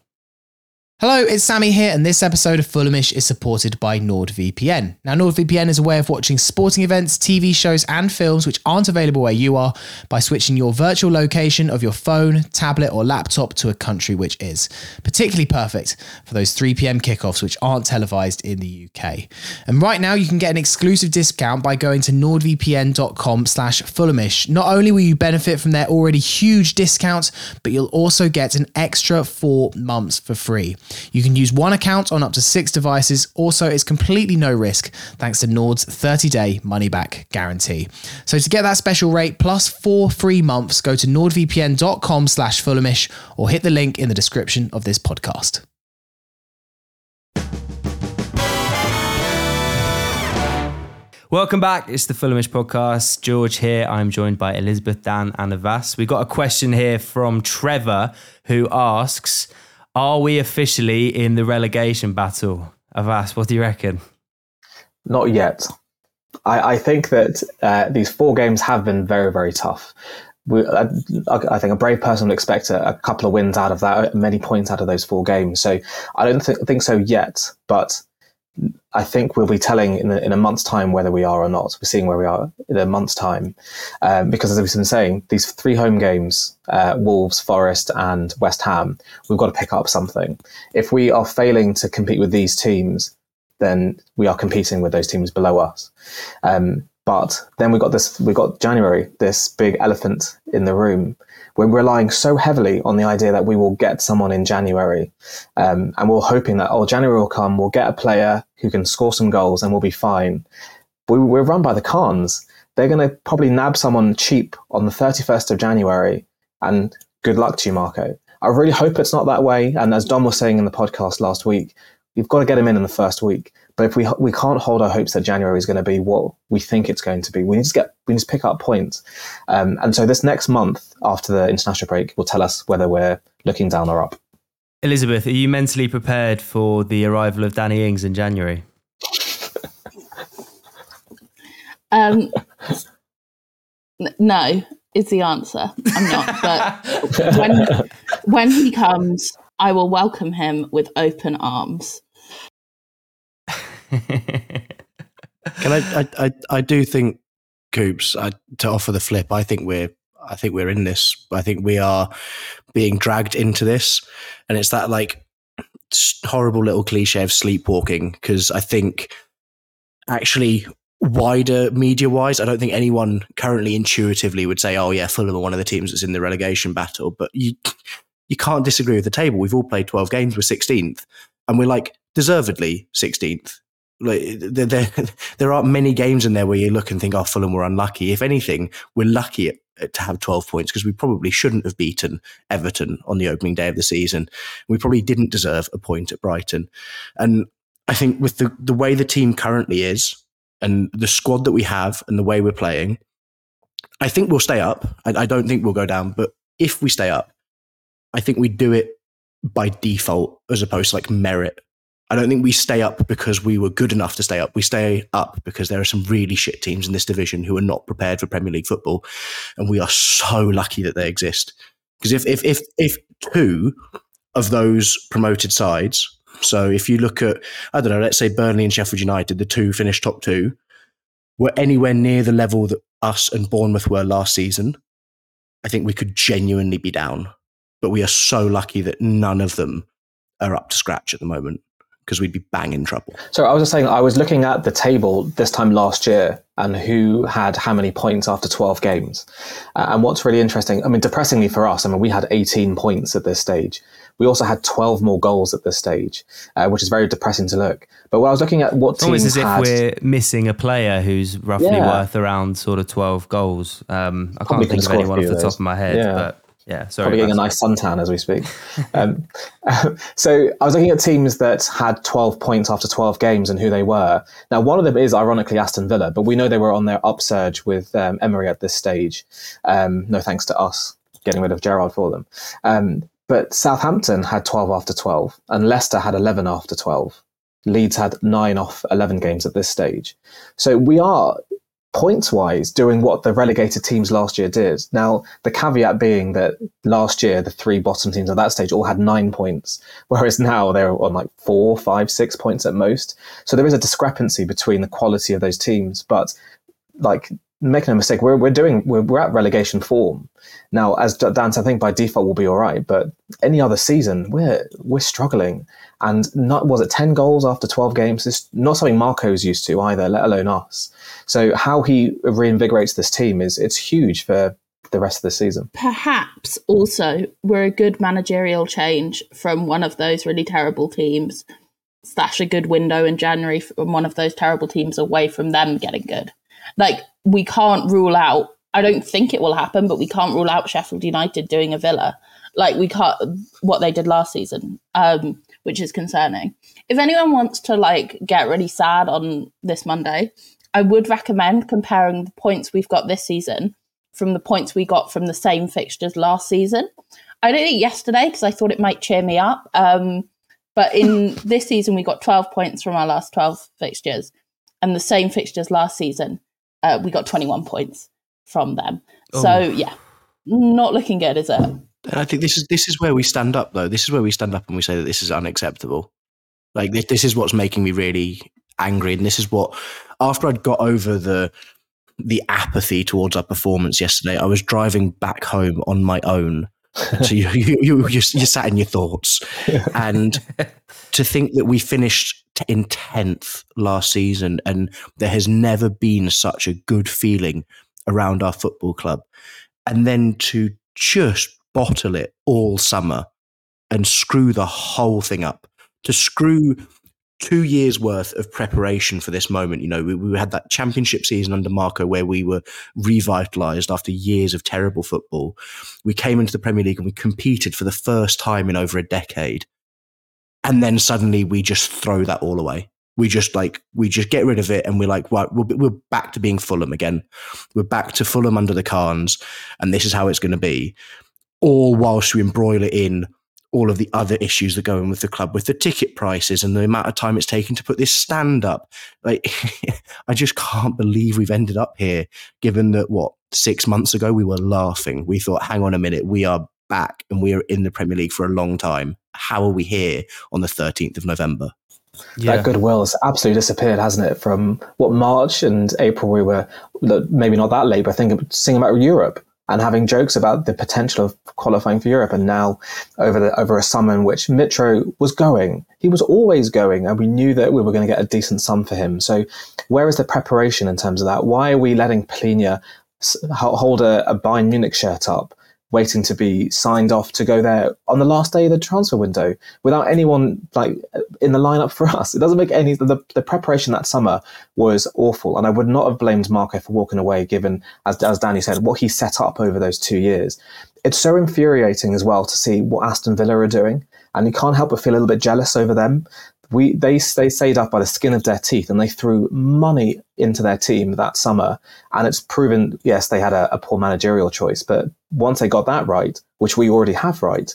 S6: Hello, it's Sammy here, and this episode of Fulhamish is supported by NordVPN. Now, NordVPN is a way of watching sporting events, TV shows, and films which aren't available where you are by switching your virtual location of your phone, tablet, or laptop to a country which is. Particularly perfect for those 3 pm kickoffs which aren't televised in the UK. And right now, you can get an exclusive discount by going to nordvpn.com slash Fulhamish. Not only will you benefit from their already huge discount, but you'll also get an extra four months for free. You can use one account on up to six devices. Also, it's completely no risk thanks to Nord's 30 day money back guarantee. So to get that special rate plus four free months, go to nordvpn.com slash Fulhamish or hit the link in the description of this podcast.
S2: Welcome back. It's the Fulhamish podcast. George here. I'm joined by Elizabeth, Dan, and Avais. We've got a question here from Trevor who asks are we officially in the relegation battle? Avais, what do you reckon?
S3: Not yet. I, I think that uh, these four games have been very, very tough. We, I, I, think a brave person would expect a, a, couple of wins out of that, many points out of those four games. So I don't th- think so yet. But I think we'll be telling in a, in a month's time whether we are or not. We're seeing where we are in a month's time. Um, because as we've been saying, these three home games, uh, Wolves, Forest, and West Ham, we've got to pick up something. If we are failing to compete with these teams, then we are competing with those teams below us. Um, but then we got this, we got January, this big elephant in the room. We're relying so heavily on the idea that we will get someone in January. Um, and we're hoping that, oh, January will come, we'll get a player who can score some goals and we'll be fine. We, we're run by the Khans. They're going to probably nab someone cheap on the 31st of January. And good luck to you, Marco. I really hope it's not that way. And as Dom was saying in the podcast last week, you've got to get him in in the first week. But if we we can't hold our hopes that January is going to be what we think it's going to be, we need to get we need to pick up points. Um, and so this next month after the international break will tell us whether we're looking down or up.
S2: Elizabeth, are you mentally prepared for the arrival of Danny Ings in January?
S4: um, n- no is the answer. I'm not, but when when he comes, I will welcome him with open arms.
S5: Can I, I, I, I do think, Coops, I, to offer the flip, I think we're, I think we're in this. I think we are being dragged into this, and it's that like horrible little cliche of sleepwalking. Because I think actually wider media wise, I don't think anyone currently intuitively would say, "Oh yeah, Fulham are one of the teams that's in the relegation battle." But you you can't disagree with the table. We've all played twelve games. We're sixteenth, and we're like deservedly sixteenth like there, [laughs] there, aren't many games in there where you look and think, "Oh, Fulham were unlucky." If anything, we're lucky to have twelve points because we probably shouldn't have beaten Everton on the opening day of the season. We probably didn't deserve a point at Brighton, and I think with the the way the team currently is and the squad that we have and the way we're playing, I think we'll stay up. I, I don't think we'll go down, but if we stay up, I think we do it by default as opposed to like merit I don't think we stay up because we were good enough to stay up. We stay up because there are some really shit teams in this division who are not prepared for Premier League football, and we are so lucky that they exist. Because if if if if two of those promoted sides, so if you look at I don't know, let's say Burnley and Sheffield United, the two finished top two, were anywhere near the level that us and Bournemouth were last season, I think we could genuinely be down. But we are so lucky that none of them are up to scratch at the moment because we'd be bang in trouble.
S3: So I was just saying, I was looking at the table this time last year and who had how many points after 12 games. Uh, and what's really interesting, I mean, depressingly for us, I mean, we had 18 points at this stage. We also had 12 more goals at this stage, uh, which is very depressing to look. But when I was looking at what
S2: it's
S3: teams
S2: almost as
S3: had,
S2: if we're missing a player who's roughly
S3: Yeah.
S2: worth around sort of 12 goals. Um, I
S3: Probably
S2: can't think
S3: can
S2: of anyone off the top of my head,
S3: Yeah.
S2: but yeah, sorry.
S3: probably getting a nice suntan as we speak. um, [laughs] so I was looking at teams that had 12 points after 12 games and who they were. Now, one of them is ironically Aston Villa, but we know they were on their upsurge with um, Emery at this stage. Um, no thanks to us getting rid of Gerrard for them. Um, but Southampton had 12 after 12, and Leicester had 11 after 12. Leeds had nine off 11 games at this stage. So we are points wise doing what the relegated teams last year did. Now, the caveat being that last year, the three bottom teams at that stage all had nine points, [laughs] whereas now they're on like four, five, six points at most. So there is a discrepancy between the quality of those teams. But like, make no mistake, we're, we're doing, we're, we're at relegation form. Now, as Dan said, I think by default we'll be all right. But any other season, we're, we're struggling. And not, was it 10 goals after 12 games? It's not something Marco's used to either, let alone us. So how he reinvigorates this team is it's huge for the rest of the season.
S4: Perhaps also we're a good managerial change from one of those really terrible teams, slash a good window in January from one of those terrible teams away from them getting good. Like we can't rule out. I don't think it will happen, but we can't rule out Sheffield United doing a Villa. Like we can't what they did last season, um, which is concerning. If anyone wants to like get really sad on this Monday, I would recommend comparing the points we've got this season from the points we got from the same fixtures last season. I did it yesterday because I thought it might cheer me up. Um, but in [laughs] this season, we got 12 points from our last 12 fixtures, and the same fixtures last season, uh, we got 21 points from them. So,
S2: Oh.
S4: yeah, not looking good, is it?
S5: And I think this is this is where we stand up, though. This is where we stand up and we say that this is unacceptable. Like this, this is what's making me really angry, and this is what after I'd got over the the apathy towards our performance yesterday, I was driving back home on my own. [laughs] so you you you you sat in your thoughts, [laughs] and to think that we finished in tenth last season, and there has never been such a good feeling around our football club, and then to just bottle it all summer and screw the whole thing up, to screw two years worth of preparation for this moment. You know, we, we had that championship season under Marco where we were revitalized after years of terrible football. We came into the Premier League and we competed for the first time in over a decade. And then suddenly we just throw that all away. We just like, we just get rid of it and we're like, right, we're, we're back to being Fulham again. We're back to Fulham under the Khans and this is how it's going to be. All whilst we embroil it in all of the other issues that go in with the club, with the ticket prices and the amount of time it's taken to put this stand up. Like, [laughs] I just can't believe we've ended up here, given that what six months ago we were laughing. We thought, hang on a minute, we are back and we are in the Premier League for a long time. How are we here on the 13th of November?
S3: Yeah. That goodwill has absolutely disappeared, hasn't it? From what March and April we were maybe not that late, but I think singing about Europe and having jokes about the potential of qualifying for Europe. And now over the over a summer in which Mitro was going, he was always going, and we knew that we were going to get a decent sum for him. So where is the preparation in terms of that? Why are we letting Palhinha hold a, a Bayern Munich shirt up waiting to be signed off to go there on the last day of the transfer window without anyone like in the lineup for us. It doesn't make any the, the preparation that summer was awful. And I would not have blamed Marco for walking away given as as Danny said, what he set up over those two years. It's so infuriating as well to see what Aston Villa are doing. And you can't help but feel a little bit jealous over them we they they stayed up by the skin of their teeth and they threw money into their team that summer. And it's proven yes they had a, a, poor managerial choice but once they got that right which we already have right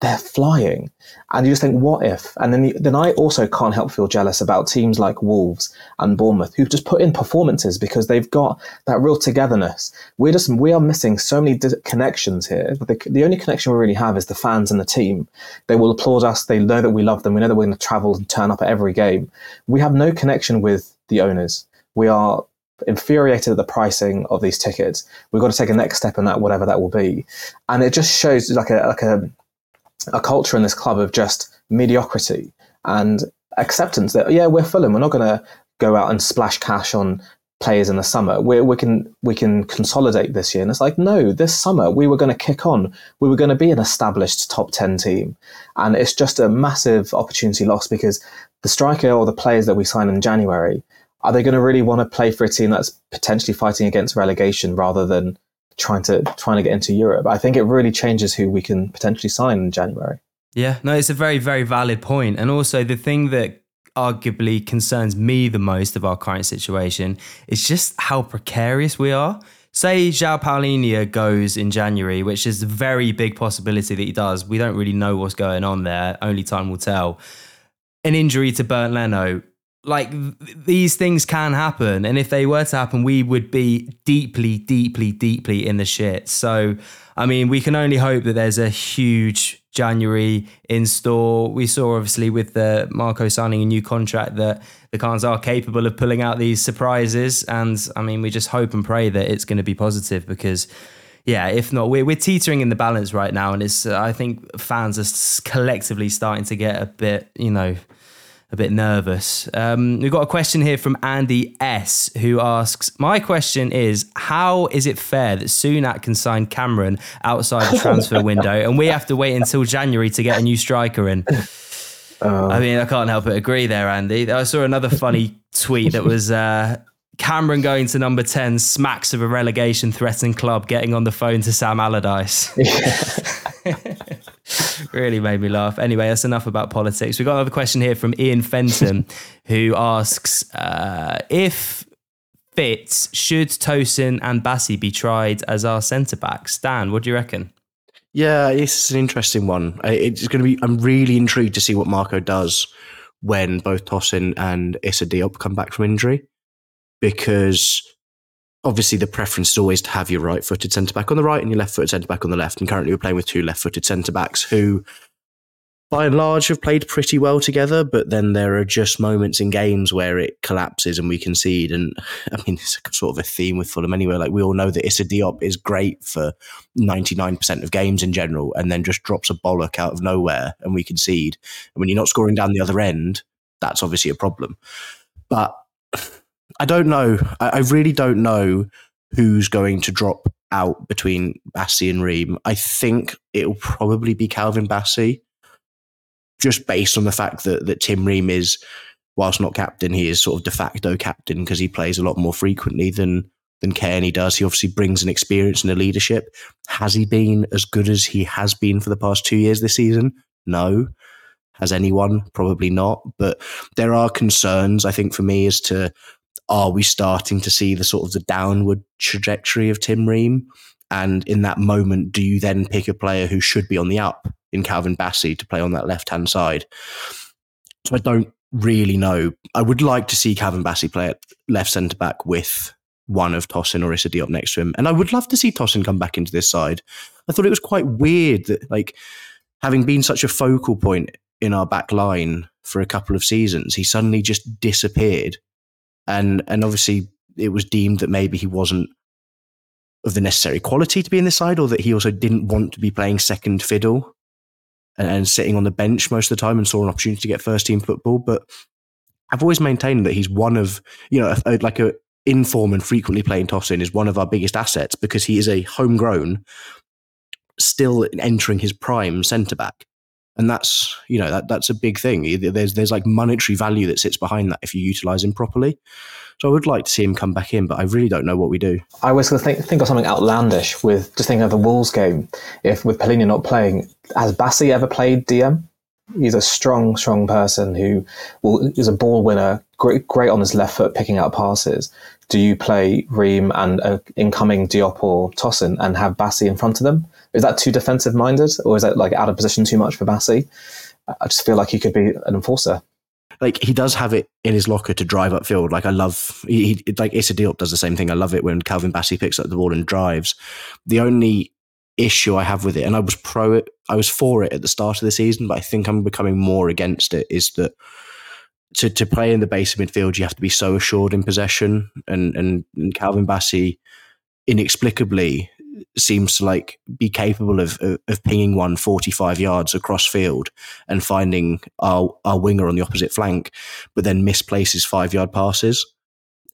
S3: they're flying. And you just think, what if? And then, then I also can't help feel jealous about teams like Wolves and Bournemouth who've just put in performances because they've got that real togetherness. We're just, we are missing so many connections here. The, the only connection we really have is the fans and the team. They will applaud us. They know that we love them. We know that we're going to travel and turn up at every game. We have no connection with the owners. We are infuriated at the pricing of these tickets. We've got to take a next step in that, whatever that will be. And it just shows like a, like a, a culture in this club of just mediocrity and acceptance that yeah we're Fulham. We're not going to go out and splash cash on players in the summer. We we can we can consolidate this year. And it's like no this summer we were going to kick on. We were going to be an established top 10 team. And it's just a massive opportunity loss because the striker or the players that we sign in January are they going to really want to play for a team that's potentially fighting against relegation rather than trying to trying to get into Europe. I think it really changes who we can potentially sign in January.
S2: Yeah, no, it's a very very valid point, and also the thing that arguably concerns me the most of our current situation is just how precarious we are. Say João Palhinha goes in January, which is a very big possibility that he does. We don't really know what's going on there. Only time will tell. An injury to Bernd Leno, like these things can happen and if they were to happen we would be deeply deeply deeply in the shit so i mean we can only hope that there's a huge january in store we saw obviously with the marco signing a new contract that the Khans are capable of pulling out these surprises and i mean we just hope and pray that it's going to be positive because yeah, if not, we're, we're teetering in the balance right now, and it's. Uh, I think fans are collectively starting to get a bit, you know, a bit nervous. Um, we've got a question here from Andy S, who asks, "My question is, how is it fair that Sunak can sign Cameron outside the transfer window, and we have to wait until January to get a new striker in?" Uh, I mean, I can't help but agree there, Andy. I saw another funny tweet that was. Uh, Cameron going to number 10 smacks of a relegation threatened club getting on the phone to Sam Allardyce. [laughs] [laughs] [laughs] [laughs] really made me laugh. Anyway, that's enough about politics. We've got another question here from Ian Fenton [laughs] who asks uh, if fits, should Tosin and Bassey be tried as our centre backs? Dan, what do you reckon?
S5: Yeah, it's an interesting one. It's going to be. I'm really intrigued to see what Marco does when both Tosin and Issa Diop come back from injury because obviously the preference is always to have your right footed centre back on the right and your left footed centre back on the left. And currently we're playing with two left footed centre backs who by and large have played pretty well together, but then there are just moments in games where it collapses and we concede. And [laughs] I mean, it's sort of a theme with Fulham anyway. Like we all know that Issa Diop is great for 99% of games in general and then just drops a bollock out of nowhere and we concede. And when you're not scoring down the other end, that's obviously a problem. But I don't know. I, I really don't know who's going to drop out between Bassey and Ream. I think it'll probably be Calvin Bassey, just based on the fact that that Tim Ream is, whilst not captain, he is sort of de facto captain because he plays a lot more frequently than than Cairney does. He obviously brings an experience and a leadership. Has he been as good as he has been for the past two years this season? No. Has anyone? Probably not. But there are concerns, I think, for me as to are we starting to see the sort of the downward trajectory of Tim Ream? And in that moment, do you then pick a player who should be on the up in Calvin Bassey to play on that left hand side? So I don't really know. I would like to see Calvin Bassey play at left centre back with one of Tosin or Issa Diop next to him. And I would love to see Tosin come back into this side. I thought it was quite weird that, like, having been such a focal point in our back line for a couple of seasons, he suddenly just disappeared. And and obviously it was deemed that maybe he wasn't of the necessary quality to be in the side, or that he also didn't want to be playing second fiddle and, and sitting on the bench most of the time and saw an opportunity to get first team football. But I've always maintained that he's one of, you know, like a inform and frequently playing Tosin is one of our biggest assets because he is a homegrown, still entering his prime centre back. And that's, you know, that that's a big thing. There's there's like monetary value that sits behind that if you utilise him properly. So I would like to see him come back in, but I really don't know what we do.
S3: I was going to think, think of something outlandish with just thinking of the Wolves game. If with Palhinha not playing, has Bassey ever played DM? He's a strong, strong person who will, is a ball winner, great, great on his left foot, picking out passes. Do you play Ream and uh, incoming Diop or Tosin and have Bassey in front of them? Is that too defensive minded, or is that like out of position too much for Bassey? I just feel like he could be an enforcer
S5: like he does have it in his locker to drive upfield. Like I love, he, he like Issa Diop does the same thing. I love it when Calvin Bassey picks up the ball and drives. The only issue I have with it, and I was pro it, I was for it at the start of the season, but I think I'm becoming more against it. Is that to to play in the base of midfield, you have to be so assured in possession, and and, and Calvin Bassey inexplicably seems to like be capable of, of, pinging one 45 yards across field and finding our, our winger on the opposite flank, but then misplaces five yard passes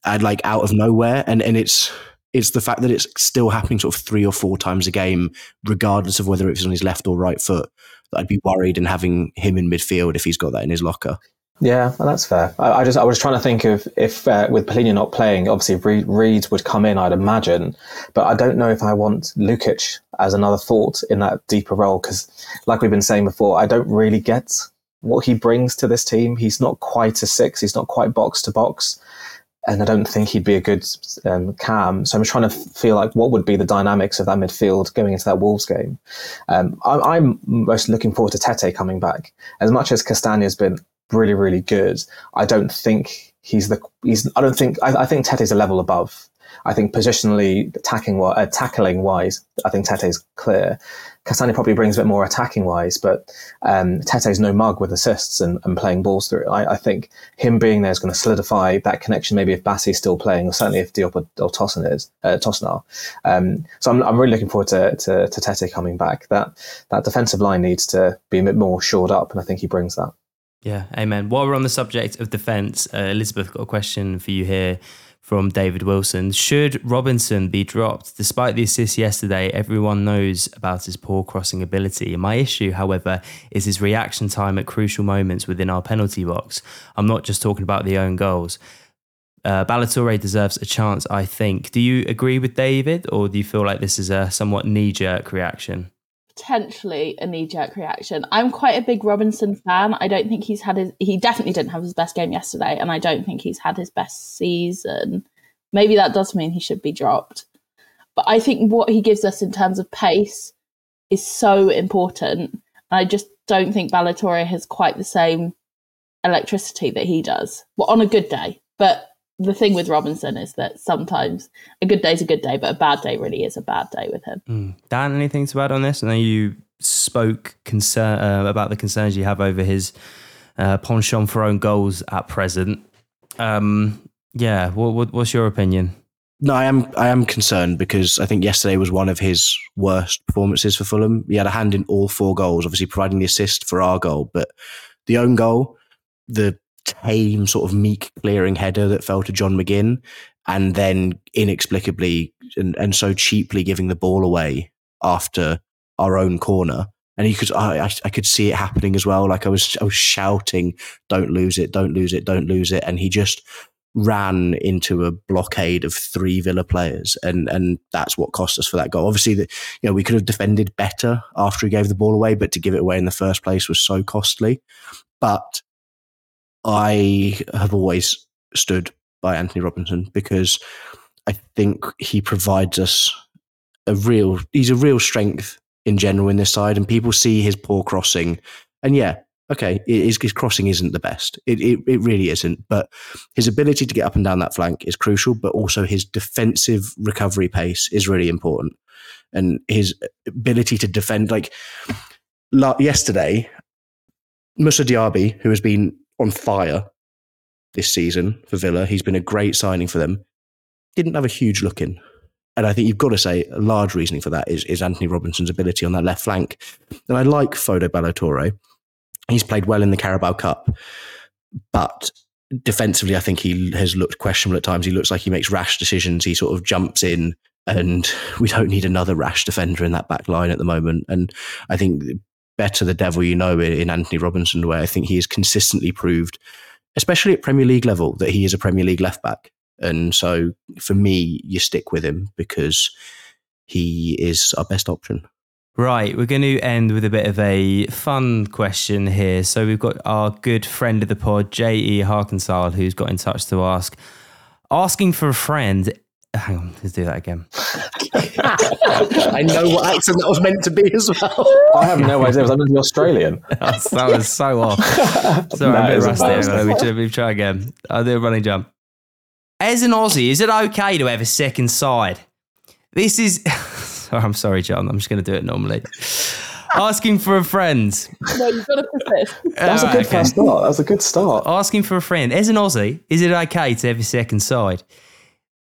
S5: and like out of nowhere. And, and it's, it's the fact that it's still happening sort of three or four times a game, regardless of whether it's on his left or right foot, that I'd be worried in having him in midfield if he's got that in his locker.
S3: Yeah, that's fair. I, I, just I was trying to think of if uh, with Palhinha not playing, obviously Reed, Reed, would come in, I'd imagine, but I don't know if I want Lukic as another thought in that deeper role because, like we've been saying before, I don't really get what he brings to this team. He's not quite a six. He's not quite box to box, and I don't think he'd be a good um, cam. So I'm trying to feel like what would be the dynamics of that midfield going into that Wolves game. Um, I, I'm most looking forward to Tete coming back. As much as Castagna's been really, really good. I don't think he's the he's. I don't think I, I think Tete's a level above. I think positionally, attacking uh, tackling wise, I think Tete's clear. Castagna probably brings a bit more attacking wise, but um, Tete's no mug with assists and, and playing balls through. I, I, think him being there is going to solidify that connection. Maybe if Bassey's still playing, or certainly if Diop or, or Tosin is uh, Tosin are. Um, so I'm, I'm really looking forward to, to, to Tete coming back. That that defensive line needs to be a bit more shored up, and I think he brings that.
S2: Yeah, amen. While we're on the subject of defence, uh, Elizabeth got a question for you here from David Wilson. Should Robinson be dropped? Despite the assist yesterday, everyone knows about his poor crossing ability. My issue, however, is his reaction time at crucial moments within our penalty box. I'm not just talking about the own goals. Uh, Ballo-Touré deserves a chance, I think. Do you agree with David, or do you feel like this is a somewhat knee jerk reaction?
S4: Potentially a knee jerk reaction. I'm quite a big Robinson fan. I don't think he's had his, he definitely didn't have his best game yesterday, and I don't think he's had his best season. Maybe that does mean he should be dropped. But I think what he gives us in terms of pace is so important. And I just don't think Ballo-Touré has quite the same electricity that he does. Well, on a good day. But the thing with Robinson is that sometimes a good day is a good day, but a bad day really is a bad day with him.
S2: Mm. Dan, anything to add on this? I know you spoke concern uh, about the concerns you have over his uh, penchant for own goals at present. Um, yeah, what, what, what's your opinion?
S5: No, I am. I am concerned because I think yesterday was one of his worst performances for Fulham. He had a hand in all four goals, obviously providing the assist for our goal, but the own goal, the tame sort of meek clearing header that fell to John McGinn, and then inexplicably and, and so cheaply giving the ball away after our own corner. And you could, I, I could see it happening as well. Like I was, I was shouting, "Don't lose it! Don't lose it! Don't lose it!" And he just ran into a blockade of three Villa players, and and that's what cost us for that goal. Obviously, that you know we could have defended better after he gave the ball away, but to give it away in the first place was so costly. But I have always stood by Anthony Robinson because I think he provides us a real. He's a real strength in general in this side, and people see his poor crossing, and yeah, okay, his, his crossing isn't the best. It, it, it really isn't. But his ability to get up and down that flank is crucial, but also his defensive recovery pace is really important. And his ability to defend, like yesterday, Musa Diaby, who has been on fire this season for Villa, he's been a great signing for them, didn't have a huge look in. And I think you've got to say a large reasoning for that is, is Anthony Robinson's ability on that left flank. And I like Fodé Ballo-Touré He's played well in the Carabao Cup, but defensively, I think he has looked questionable at times. He looks like he makes rash decisions. He sort of jumps in, and we don't need another rash defender in that back line at the moment. And I think better the devil you know in Anthony Robinson, where I think he has consistently proved, especially at Premier League level, that he is a Premier League left back. And so for me, you stick with him because he is our best option.
S2: Right, we're going to end with a bit of a fun question here. So we've got our good friend of the pod, J.E. Harkensal, who's got in touch to ask, asking for a friend. Hang on, let's do that again. [laughs] [laughs]
S5: I know what accent that was meant to be as well.
S3: I have no idea. Was I meant to be Australian? [laughs]
S2: Oh, that was so off. [laughs] Sorry, no, I'm a bit rusty. Let me, me try again. I'll do a running jump. As an Aussie, is it okay to have a second side? This is. Oh, I'm sorry, John. I'm just going to do it normally. Asking for a friend.
S4: No, you've got to persist.
S3: That's a ah, good okay. first start. That's a good start.
S2: Asking for a friend. As an Aussie, is it okay to have a second side?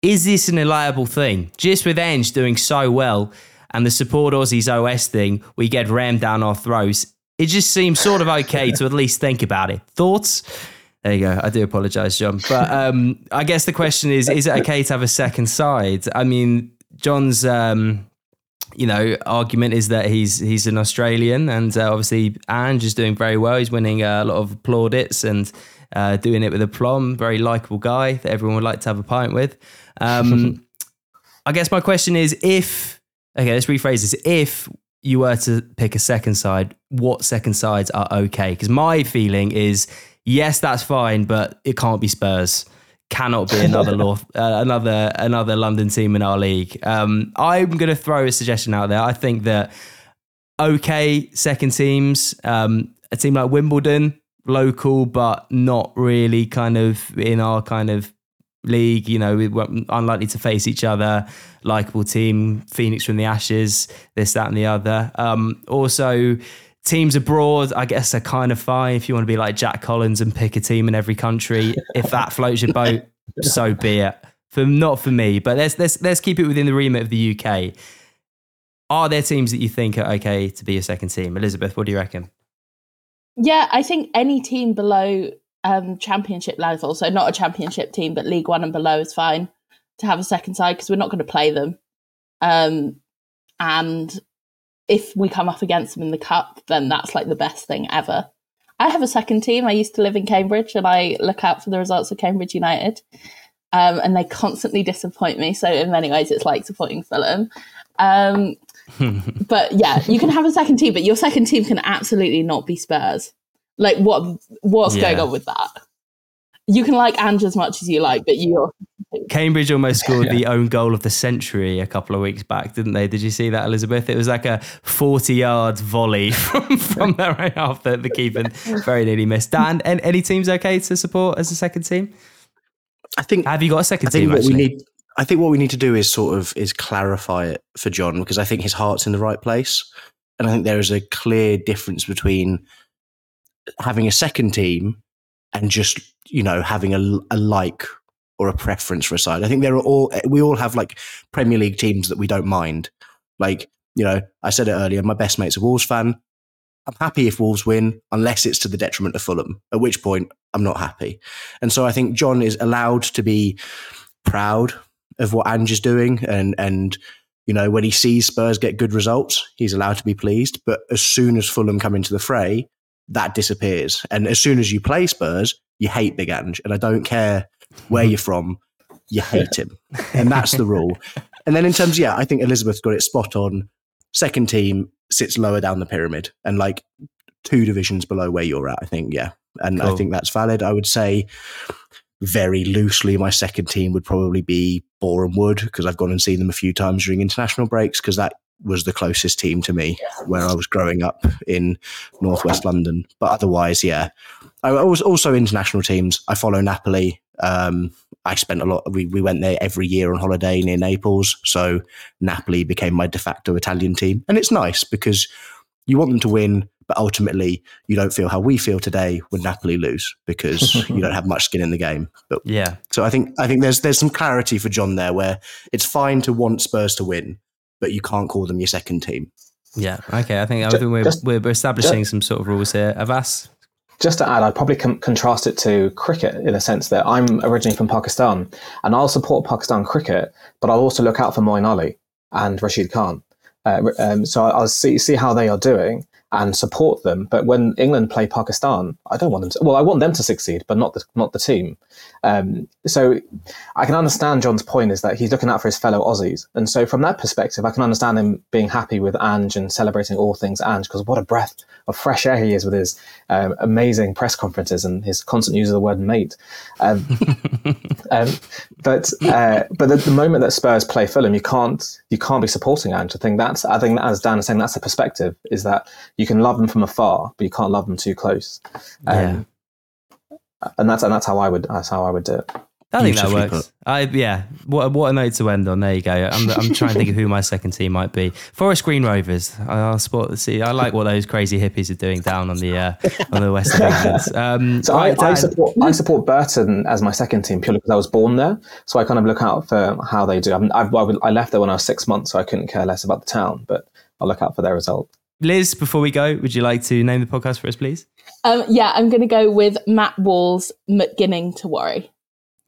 S2: Is this an reliable thing? Just with Ange doing so well and the support Aussies OS thing, we get rammed down our throats. It just seems sort of okay to at least think about it. Thoughts? There you go. I do apologise, John. But um, I guess the question is: Is it okay to have a second side? I mean, John's um, you know, argument is that he's he's an Australian, and uh, obviously Ange is doing very well. He's winning a lot of plaudits and uh, doing it with a aplomb. Very likable guy that everyone would like to have a pint with. Um, [laughs] I guess my question is, if okay, let's rephrase this: if you were to pick a second side, what second sides are okay? Because my feeling is, yes, that's fine, but it can't be Spurs cannot be another law, [laughs] uh, another another London team in our league. Um, I'm going to throw a suggestion out there. I think that okay second teams, um, a team like Wimbledon, local but not really kind of in our kind of league. You know, we're unlikely to face each other. Likable team, Phoenix from the Ashes, this, that, and the other. Um, also teams abroad, I guess, are kind of fine if you want to be like Jack Collins and pick a team in every country. if that floats your boat, [laughs] so be it. For not for me, but let's let's let's keep it within the remit of the UK. Are there teams that you think are okay to be a second team? Elizabeth, what do you reckon?
S4: Yeah, I think any team below um, championship level, so not a championship team, but League One and below is fine to have a second side because we're not going to play them. Um, and if we come up against them in the cup, then that's like the best thing ever. I have a second team. I used to live in Cambridge and I look out for the results of Cambridge United. Um, and they constantly disappoint me. So in many ways, it's like supporting Fulham. Um, but yeah, you can have a second team, but your second team can absolutely not be Spurs. Like what? What's yeah. going on with that? You can like Ange as much as you like, but you're
S2: Cambridge almost [laughs] scored yeah. the own goal of the century a couple of weeks back, didn't they? Did you see that, Elizabeth? It was like a 40 yard volley [laughs] from, from their own half that the keeper very nearly missed. Dan, any teams okay to support as a second team?
S5: I think.
S2: Have you got a second
S5: I think
S2: team?
S5: What
S2: actually?
S5: we need, I think what we need to do is sort of is clarify it for John because I think his heart's in the right place. And I think there is a clear difference between having a second team and just, you know, having a, a like or a preference for a side. I think there are all, we all have like Premier League teams that we don't mind. Like, you know, I said it earlier, my best mate's a Wolves fan. I'm happy if Wolves win, unless it's to the detriment of Fulham, at which point I'm not happy. And so I think John is allowed to be proud of what Ange is doing and and you know when he sees Spurs get good results, he's allowed to be pleased. But as soon as Fulham come into the fray, that disappears. And as soon as you play Spurs, you hate Big Ange, and I don't care where you're from, you hate him, and that's the rule. [laughs] And then in terms, yeah, I think Elizabeth got it spot on. Second team sits lower down the pyramid and like two divisions below where you're at. I think, yeah, and cool. I think that's valid. I would say very loosely, my second team would probably be Boreham Wood because I've gone and seen them a few times during international breaks because that was the closest team to me where I was growing up in northwest London. But otherwise, yeah, I was also international teams. I follow Napoli. Um, I spent a lot. We, we went there every year on holiday near Naples, so Napoli became my de facto Italian team, and it's nice because you want them to win, but ultimately you don't feel how we feel today when Napoli lose because [laughs] you don't have much skin in the game. But
S2: yeah,
S5: so I think I think there's there's some clarity for John there where it's fine to want Spurs to win, but you can't call them your second team.
S2: Yeah. Okay. I think, I think we're, just, we're establishing just, some sort of rules here. Avais.
S3: Just to add, I'd probably com- contrast it to cricket in a sense that I'm originally from Pakistan and I'll support Pakistan cricket, but I'll also look out for Moeen Ali and Rashid Khan. Uh, um, so I'll see see how they are doing, and support them. But when England play Pakistan, I don't want them to. Well, I want them to succeed, but not the not the team. Um, so I can understand John's point is that he's looking out for his fellow Aussies, and so from that perspective, I can understand him being happy with Ange and celebrating all things Ange because what a breath of fresh air he is with his um, amazing press conferences and his constant use of the word mate. Um, [laughs] um, but uh, but the, the, moment that Spurs play Fulham, you can't you can't be supporting Ange. I think that's I think as Dan is saying, that's the perspective is that you can love them from afar, but you can't love them too close. Um, yeah. And that's and that's how I would that's how I would do it.
S2: I think that works. I yeah. What what a note to end on. There you go. I'm I'm trying to think of who my second team might be. Forest Green Rovers. I'll sport. See, I like what those crazy hippies are doing down on the uh, on the west [laughs] of England.
S3: Um, so right, I, I, support I support Burton as my second team purely because I was born there. So I kind of look out for how they do. I, I've, I left there when I was six months, so I couldn't care less about the town, but I'll look out for their result.
S2: Liz, before we go, would you like to name the podcast for us, please?
S4: Um, yeah, I'm going to go with Matt Wall's beginning to worry.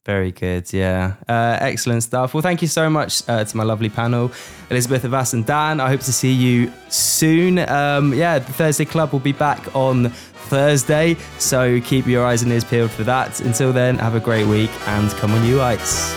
S2: Very good. Yeah. Uh, excellent stuff. Well, thank you so much uh, to my lovely panel, Elizabeth, Avais, and Dan. I hope to see you soon. Um, yeah, the Thursday Club will be back on Thursday. So keep your eyes and ears peeled for that. Until then, have a great week and come on, you ites.